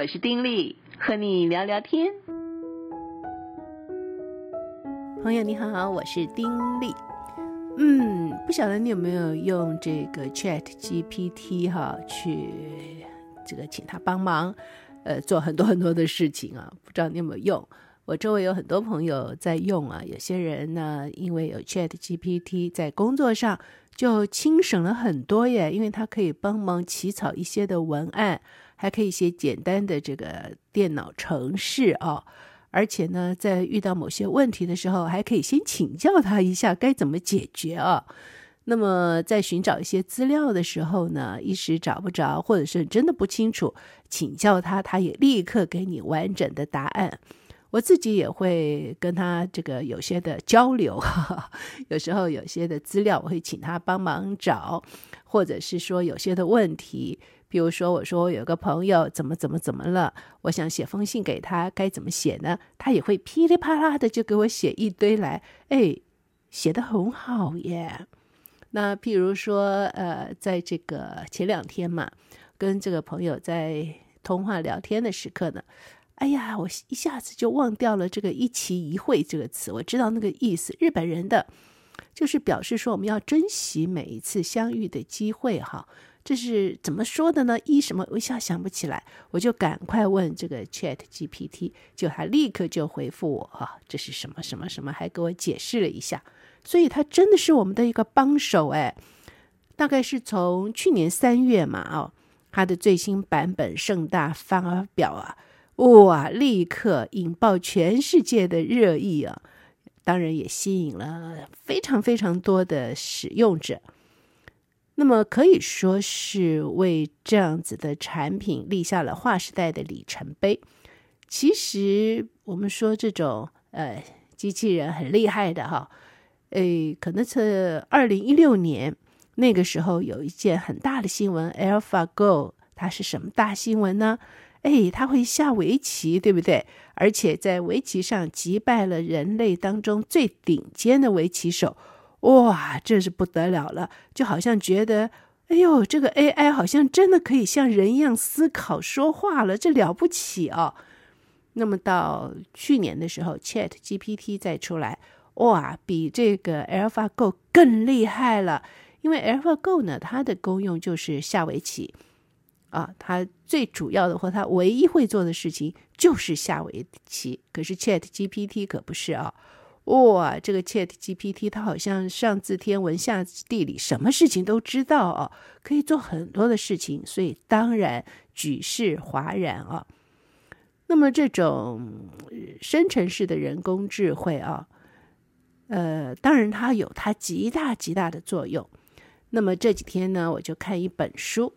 我是丁力，和你聊聊天。朋友你好，我是丁力。嗯，不晓得你有没有用这个 Chat GPT 哈，去这个请他帮忙，呃，做很多很多的事情啊。不知道你有没有用？我周围有很多朋友在用啊。有些人呢，因为有 Chat GPT，在工作上就轻省了很多耶，因为他可以帮忙起草一些的文案。还可以写简单的这个电脑程式啊，而且呢，在遇到某些问题的时候，还可以先请教他一下该怎么解决啊。那么在寻找一些资料的时候呢，一时找不着，或者是真的不清楚，请教他，他也立刻给你完整的答案。我自己也会跟他这个有些的交流，哈哈，有时候有些的资料我会请他帮忙找，或者是说有些的问题。比如说，我说我有个朋友怎么怎么怎么了，我想写封信给他，该怎么写呢？他也会噼里啪啦的就给我写一堆来，哎，写得很好耶。那譬如说，呃，在这个前两天嘛，跟这个朋友在通话聊天的时刻呢，哎呀，我一下子就忘掉了这个“一期一会”这个词，我知道那个意思，日本人的就是表示说我们要珍惜每一次相遇的机会，哈。这是怎么说的呢？一什么我一下想不起来，我就赶快问这个 Chat GPT，就他立刻就回复我啊，这是什么什么什么，还给我解释了一下。所以他真的是我们的一个帮手哎。大概是从去年三月嘛，哦，他的最新版本盛大发表啊，哇，立刻引爆全世界的热议啊，当然也吸引了非常非常多的使用者。那么可以说是为这样子的产品立下了划时代的里程碑。其实我们说这种呃机器人很厉害的哈，诶，可能是二零一六年那个时候有一件很大的新闻，AlphaGo，它是什么大新闻呢？诶，它会下围棋，对不对？而且在围棋上击败了人类当中最顶尖的围棋手。哇，这是不得了了！就好像觉得，哎呦，这个 AI 好像真的可以像人一样思考、说话了，这了不起哦。那么到去年的时候，ChatGPT 再出来，哇，比这个 AlphaGo 更厉害了。因为 AlphaGo 呢，它的功用就是下围棋啊，它最主要的或它唯一会做的事情就是下围棋。可是 ChatGPT 可不是啊。哇，这个 ChatGPT 它好像上知天文下知地理，什么事情都知道哦，可以做很多的事情，所以当然举世哗然啊。那么这种生成式的人工智慧啊，呃，当然它有它极大极大的作用。那么这几天呢，我就看一本书。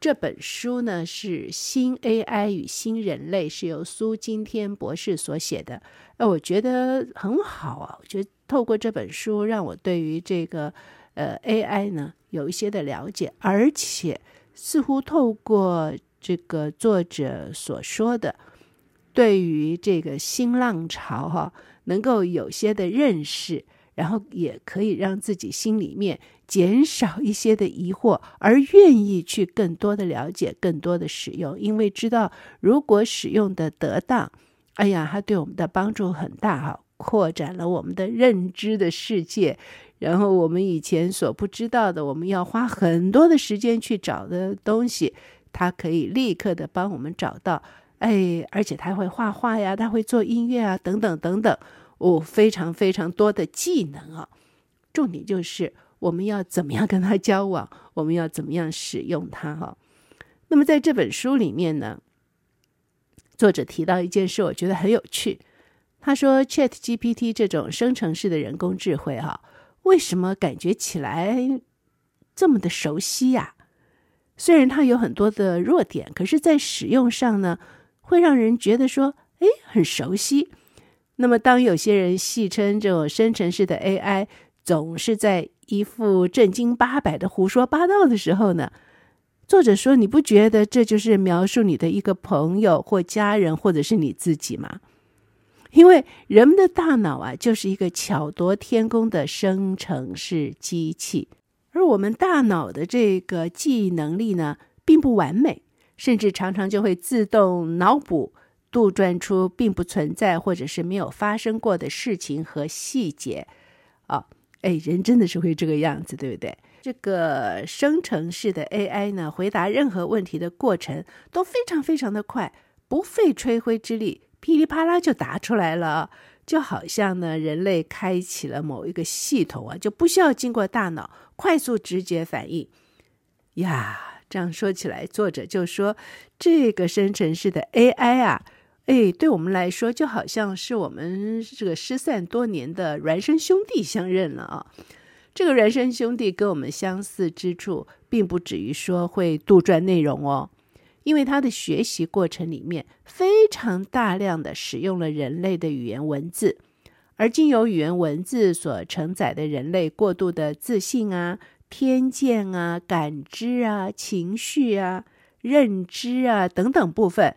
这本书呢是《新 AI 与新人类》，是由苏金天博士所写的。呃，我觉得很好啊。我觉得透过这本书，让我对于这个呃 AI 呢有一些的了解，而且似乎透过这个作者所说的，对于这个新浪潮哈、能够有些的认识。然后也可以让自己心里面减少一些的疑惑，而愿意去更多的了解、更多的使用，因为知道如果使用的得当，哎呀，它对我们的帮助很大哈，扩展了我们的认知的世界。然后我们以前所不知道的，我们要花很多的时间去找的东西，它可以立刻的帮我们找到。哎，而且它会画画呀，它会做音乐啊，等等等等。哦，非常非常多的技能啊！重点就是我们要怎么样跟他交往，我们要怎么样使用它哈。那么在这本书里面呢，作者提到一件事，我觉得很有趣。他说，ChatGPT 这种生成式的人工智慧哈，为什么感觉起来这么的熟悉呀？虽然它有很多的弱点，可是，在使用上呢，会让人觉得说，哎，很熟悉。那么，当有些人戏称这种生成式的 AI 总是在一副正经八百的胡说八道的时候呢，作者说：“你不觉得这就是描述你的一个朋友或家人，或者是你自己吗？因为人们的大脑啊，就是一个巧夺天工的生成式机器，而我们大脑的这个记忆能力呢，并不完美。”甚至常常就会自动脑补、杜撰出并不存在或者是没有发生过的事情和细节。啊，哎，人真的是会这个样子，对不对？这个生成式的 AI 呢，回答任何问题的过程都非常非常的快，不费吹灰之力，噼里啪啦就答出来了。就好像呢，人类开启了某一个系统啊，就不需要经过大脑，快速直觉反应。呀，这样说起来，作者就说这个生成式的 AI 啊，哎，对我们来说就好像是我们这个失散多年的孪生兄弟相认了啊。这个孪生兄弟跟我们相似之处，并不止于说会杜撰内容哦。因为他的学习过程里面非常大量的使用了人类的语言文字，而经由语言文字所承载的人类过度的自信啊、偏见啊、感知啊、情绪啊、认知啊等等部分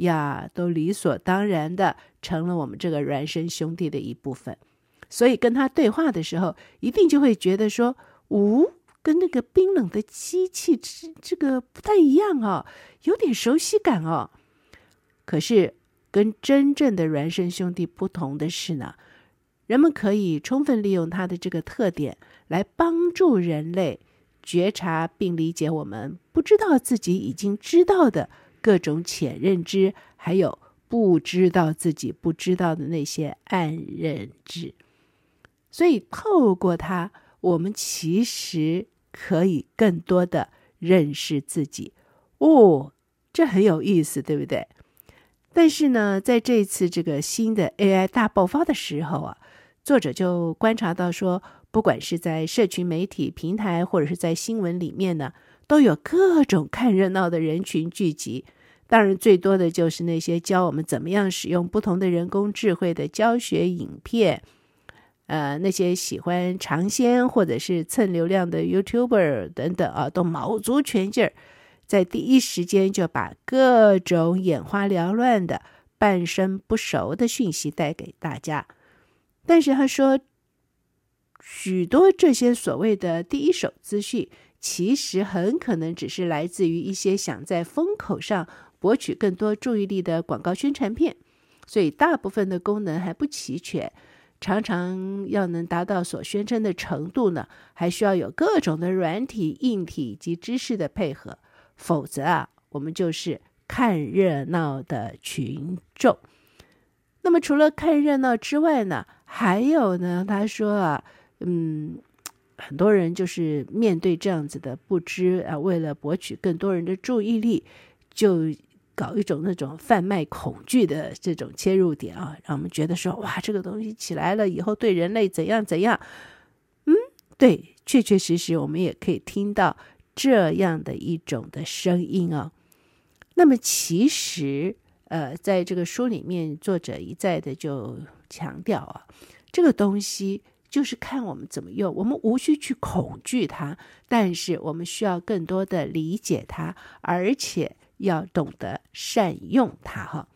呀，都理所当然的成了我们这个孪生兄弟的一部分。所以跟他对话的时候，一定就会觉得说，呜、哦。跟那个冰冷的机器这这个不太一样哦，有点熟悉感哦。可是跟真正的孪生兄弟不同的是呢，人们可以充分利用它的这个特点，来帮助人类觉察并理解我们不知道自己已经知道的各种潜认知，还有不知道自己不知道的那些暗认知。所以透过它。我们其实可以更多的认识自己哦，这很有意思，对不对？但是呢，在这次这个新的 AI 大爆发的时候啊，作者就观察到说，不管是在社群媒体平台，或者是在新闻里面呢，都有各种看热闹的人群聚集。当然，最多的就是那些教我们怎么样使用不同的人工智慧的教学影片。呃，那些喜欢尝鲜或者是蹭流量的 YouTuber 等等啊，都卯足全劲儿，在第一时间就把各种眼花缭乱的、半生不熟的讯息带给大家。但是他说，许多这些所谓的第一手资讯，其实很可能只是来自于一些想在风口上博取更多注意力的广告宣传片，所以大部分的功能还不齐全。常常要能达到所宣称的程度呢，还需要有各种的软体、硬体及知识的配合，否则啊，我们就是看热闹的群众。那么除了看热闹之外呢，还有呢，他说啊，嗯，很多人就是面对这样子的不知啊，为了博取更多人的注意力，就。搞一种那种贩卖恐惧的这种切入点啊，让我们觉得说哇，这个东西起来了以后对人类怎样怎样？嗯，对，确确实实我们也可以听到这样的一种的声音啊。那么其实呃，在这个书里面，作者一再的就强调啊，这个东西就是看我们怎么用，我们无需去恐惧它，但是我们需要更多的理解它，而且。要懂得善用它哈。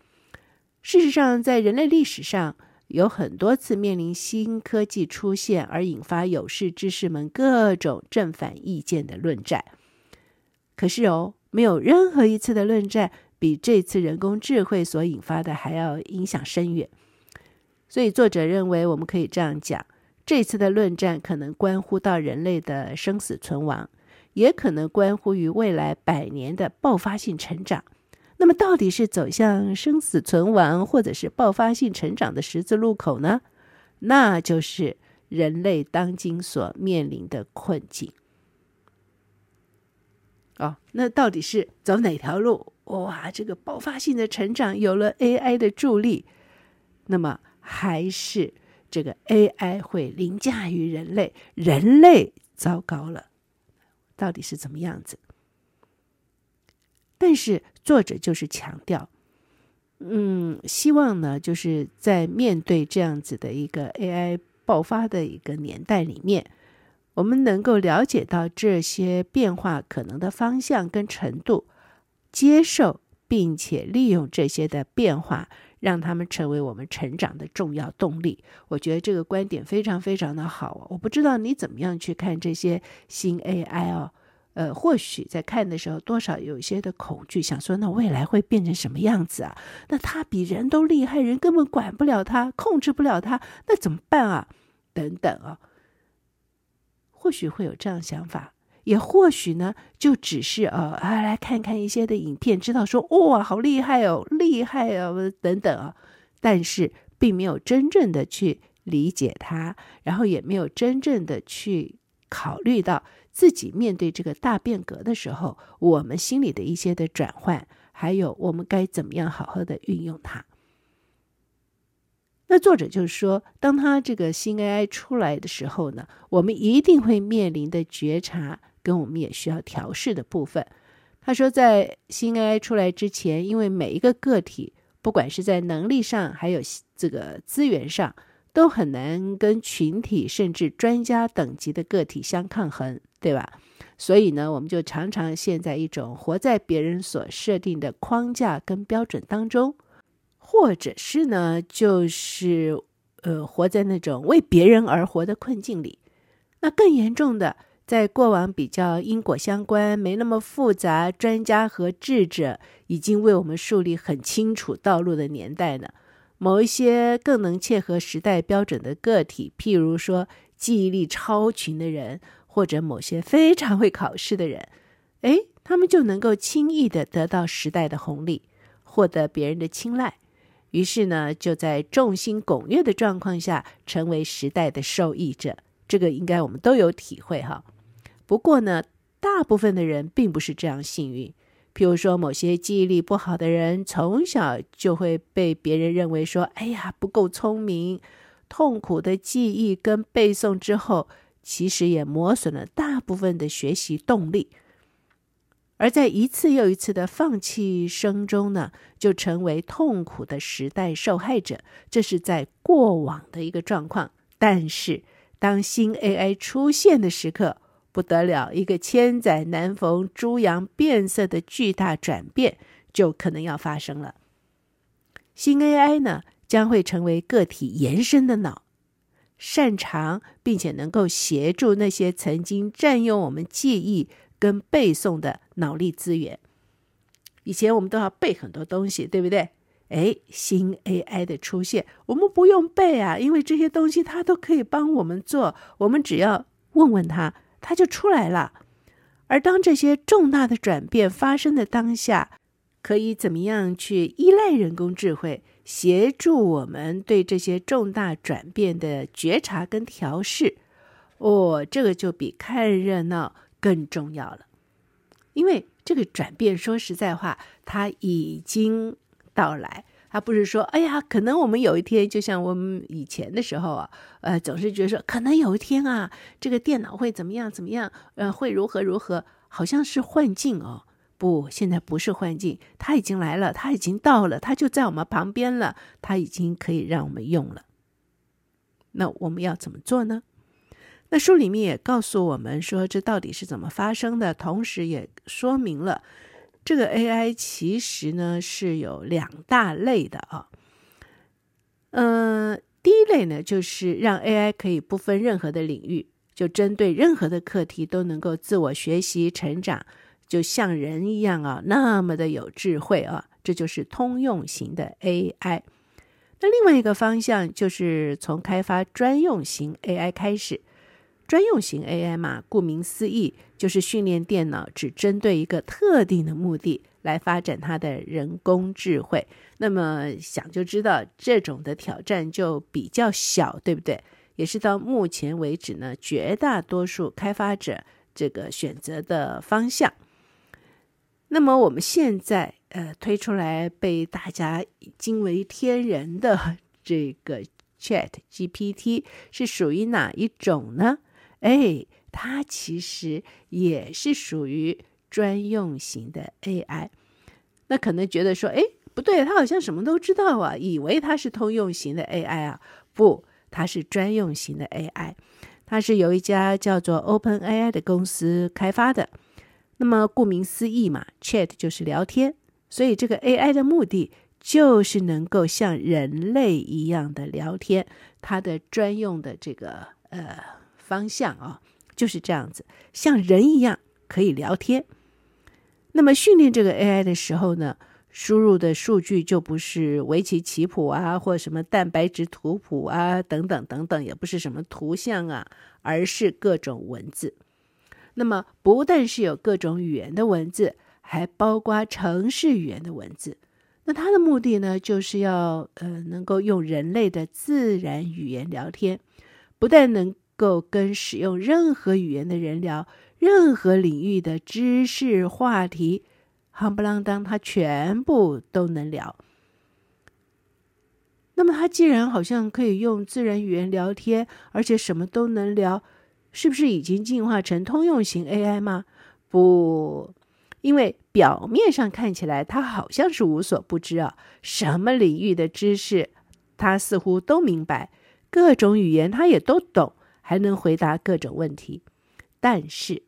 事实上，在人类历史上，有很多次面临新科技出现而引发有识之士们各种正反意见的论战。可是哦，没有任何一次的论战比这次人工智慧所引发的还要影响深远。所以，作者认为我们可以这样讲：这次的论战可能关乎到人类的生死存亡。也可能关乎于未来百年的爆发性成长。那么，到底是走向生死存亡，或者是爆发性成长的十字路口呢？那就是人类当今所面临的困境。哦，那到底是走哪条路？哇，这个爆发性的成长有了 AI 的助力，那么还是这个 AI 会凌驾于人类？人类糟糕了。到底是怎么样子？但是作者就是强调，嗯，希望呢，就是在面对这样子的一个 AI 爆发的一个年代里面，我们能够了解到这些变化可能的方向跟程度，接受并且利用这些的变化，让他们成为我们成长的重要动力。我觉得这个观点非常非常的好。我不知道你怎么样去看这些新 AI 哦，呃，或许在看的时候，多少有一些的恐惧，想说那未来会变成什么样子啊？那他比人都厉害，人根本管不了他，控制不了他，那怎么办啊？等等啊，或许会有这样想法，也或许呢，就只是呃啊，来看看一些的影片，知道说哇，好厉害哦，厉害哦，等等啊，但是并没有真正的去理解它，然后也没有真正的去考虑到。自己面对这个大变革的时候，我们心里的一些的转换，还有我们该怎么样好好的运用它。那作者就是说，当他这个新 AI 出来的时候呢，我们一定会面临的觉察跟我们也需要调试的部分。他说，在新 AI 出来之前，因为每一个个体，不管是在能力上，还有这个资源上，都很难跟群体甚至专家等级的个体相抗衡。对吧？所以呢，我们就常常陷在一种活在别人所设定的框架跟标准当中，或者是呢，就是呃，活在那种为别人而活的困境里。那更严重的，在过往比较因果相关、没那么复杂，专家和智者已经为我们树立很清楚道路的年代呢，某一些更能切合时代标准的个体，譬如说记忆力超群的人。或者某些非常会考试的人，哎，他们就能够轻易地得到时代的红利，获得别人的青睐，于是呢，就在众星拱月的状况下，成为时代的受益者。这个应该我们都有体会哈。不过呢，大部分的人并不是这样幸运。譬如说，某些记忆力不好的人，从小就会被别人认为说：“哎呀，不够聪明。”痛苦的记忆跟背诵之后。其实也磨损了大部分的学习动力，而在一次又一次的放弃声中呢，就成为痛苦的时代受害者。这是在过往的一个状况。但是，当新 AI 出现的时刻，不得了，一个千载难逢、猪羊变色的巨大转变就可能要发生了。新 AI 呢，将会成为个体延伸的脑。擅长并且能够协助那些曾经占用我们记忆跟背诵的脑力资源。以前我们都要背很多东西，对不对？哎，新 AI 的出现，我们不用背啊，因为这些东西它都可以帮我们做，我们只要问问他，它就出来了。而当这些重大的转变发生的当下，可以怎么样去依赖人工智慧？协助我们对这些重大转变的觉察跟调试，哦，这个就比看热闹更重要了。因为这个转变，说实在话，它已经到来。它不是说，哎呀，可能我们有一天，就像我们以前的时候啊，呃，总是觉得说，可能有一天啊，这个电脑会怎么样怎么样，呃，会如何如何，好像是幻境哦。不，现在不是幻境，它已经来了，它已经到了，它就在我们旁边了，它已经可以让我们用了。那我们要怎么做呢？那书里面也告诉我们说，这到底是怎么发生的，同时也说明了这个 AI 其实呢是有两大类的啊。嗯、第一类呢就是让 AI 可以不分任何的领域，就针对任何的课题都能够自我学习成长。就像人一样啊，那么的有智慧啊，这就是通用型的 AI。那另外一个方向就是从开发专用型 AI 开始。专用型 AI 嘛，顾名思义，就是训练电脑只针对一个特定的目的来发展它的人工智慧。那么想就知道，这种的挑战就比较小，对不对？也是到目前为止呢，绝大多数开发者这个选择的方向。那么我们现在呃推出来被大家惊为天人的这个 Chat GPT 是属于哪一种呢？哎，它其实也是属于专用型的 AI。那可能觉得说，哎，不对，它好像什么都知道啊，以为它是通用型的 AI 啊？不，它是专用型的 AI，它是由一家叫做 OpenAI 的公司开发的。那么顾名思义嘛，Chat 就是聊天，所以这个 AI 的目的就是能够像人类一样的聊天。它的专用的这个呃方向啊，就是这样子，像人一样可以聊天。那么训练这个 AI 的时候呢，输入的数据就不是围棋棋谱啊，或什么蛋白质图谱啊，等等等等，也不是什么图像啊，而是各种文字。那么不但是有各种语言的文字，还包括程式语言的文字。那它的目的呢，就是要呃能够用人类的自然语言聊天，不但能够跟使用任何语言的人聊。任何领域的知识话题，夯不啷当，他全部都能聊。那么，他既然好像可以用自然语言聊天，而且什么都能聊，是不是已经进化成通用型 AI 吗？不，因为表面上看起来，他好像是无所不知啊，什么领域的知识，他似乎都明白，各种语言他也都懂，还能回答各种问题，但是。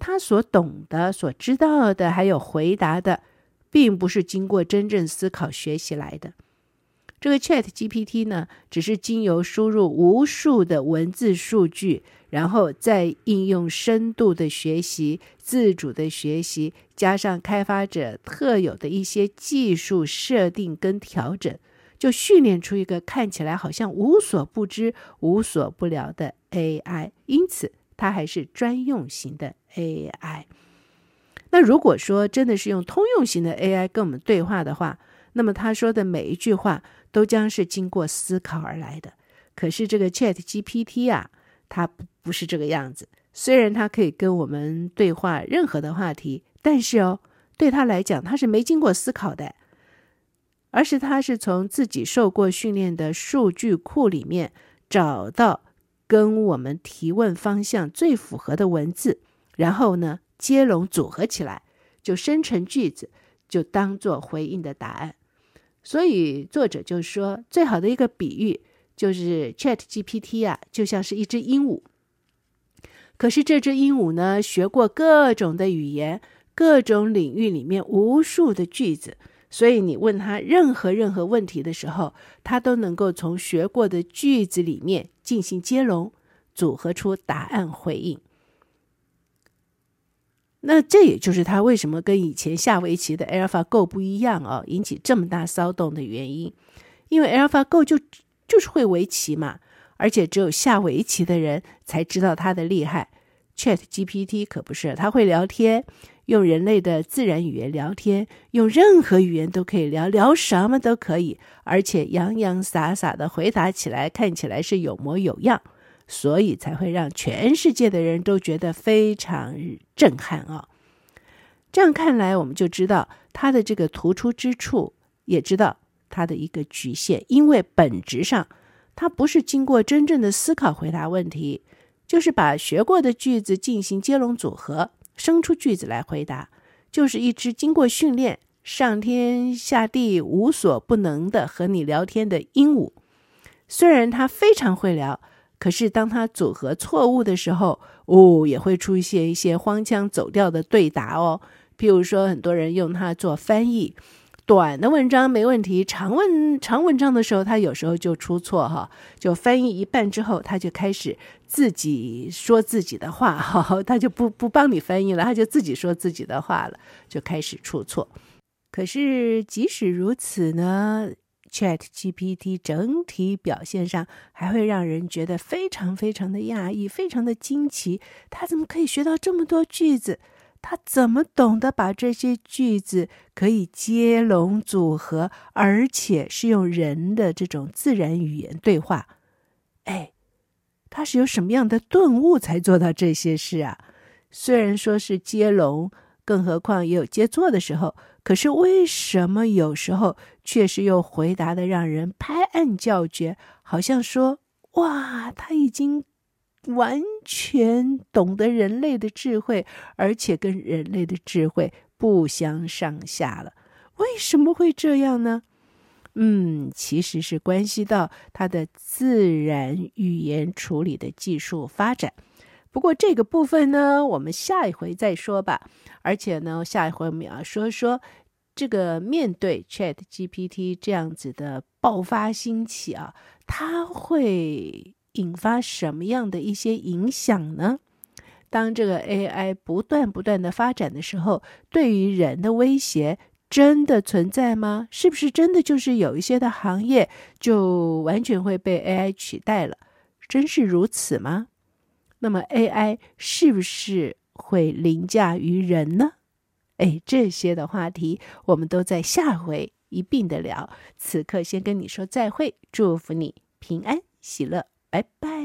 他所懂的、所知道的，还有回答的，并不是经过真正思考学习来的。这个 ChatGPT 呢，只是经由输入无数的文字数据，然后再应用深度的学习、自主的学习，加上开发者特有的一些技术设定跟调整，就训练出一个看起来好像无所不知、无所不聊的 AI。因此，它还是专用型的 AI。那如果说真的是用通用型的 AI 跟我们对话的话，那么他说的每一句话都将是经过思考而来的。可是这个 ChatGPT 啊，它不不是这个样子。虽然它可以跟我们对话任何的话题，但是哦，对他来讲，他是没经过思考的，而是他是从自己受过训练的数据库里面找到。跟我们提问方向最符合的文字，然后呢，接龙组合起来，就生成句子，就当做回应的答案。所以作者就说，最好的一个比喻就是 ChatGPT 啊，就像是一只鹦鹉。可是这只鹦鹉呢，学过各种的语言，各种领域里面无数的句子。所以你问他任何任何问题的时候，他都能够从学过的句子里面进行接龙，组合出答案回应。那这也就是他为什么跟以前下围棋的 AlphaGo 不一样哦，引起这么大骚动的原因。因为 AlphaGo 就就是会围棋嘛，而且只有下围棋的人才知道他的厉害。ChatGPT 可不是，他会聊天。用人类的自然语言聊天，用任何语言都可以聊，聊什么都可以，而且洋洋洒洒的回答起来，看起来是有模有样，所以才会让全世界的人都觉得非常震撼啊！这样看来，我们就知道它的这个突出之处，也知道它的一个局限，因为本质上它不是经过真正的思考回答问题，就是把学过的句子进行接龙组合。生出句子来回答，就是一只经过训练、上天下地无所不能的和你聊天的鹦鹉。虽然它非常会聊，可是当它组合错误的时候，哦，也会出现一些荒腔走调的对答哦。譬如说，很多人用它做翻译。短的文章没问题，长文长文章的时候，他有时候就出错哈，就翻译一半之后，他就开始自己说自己的话哈，他就不不帮你翻译了，他就自己说自己的话了，就开始出错。可是即使如此呢，ChatGPT 整体表现上还会让人觉得非常非常的讶异，非常的惊奇，他怎么可以学到这么多句子？他怎么懂得把这些句子可以接龙组合，而且是用人的这种自然语言对话？哎，他是有什么样的顿悟才做到这些事啊？虽然说是接龙，更何况也有接错的时候，可是为什么有时候确实又回答的让人拍案叫绝？好像说，哇，他已经。完全懂得人类的智慧，而且跟人类的智慧不相上下了。为什么会这样呢？嗯，其实是关系到它的自然语言处理的技术发展。不过这个部分呢，我们下一回再说吧。而且呢，下一回我们要说说这个面对 ChatGPT 这样子的爆发兴起啊，它会。引发什么样的一些影响呢？当这个 AI 不断不断的发展的时候，对于人的威胁真的存在吗？是不是真的就是有一些的行业就完全会被 AI 取代了？真是如此吗？那么 AI 是不是会凌驾于人呢？哎，这些的话题我们都在下回一并的聊。此刻先跟你说再会，祝福你平安喜乐，拜拜。